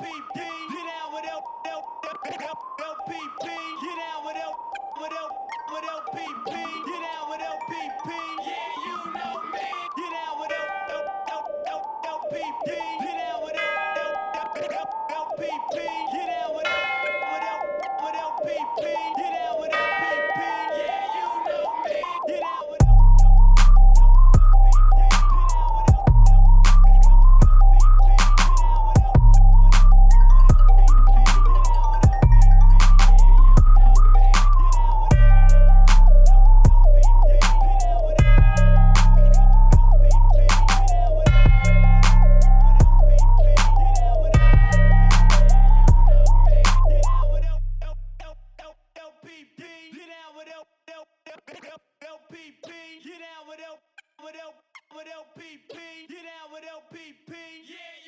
LPP. Get out with L L L LPP. Get out with L with L with LPP. Get out with LPP. Yeah, you know me. Get out with L L L LPP. Get out with L L L LPP. LPP. Get down with LPP. Yeah.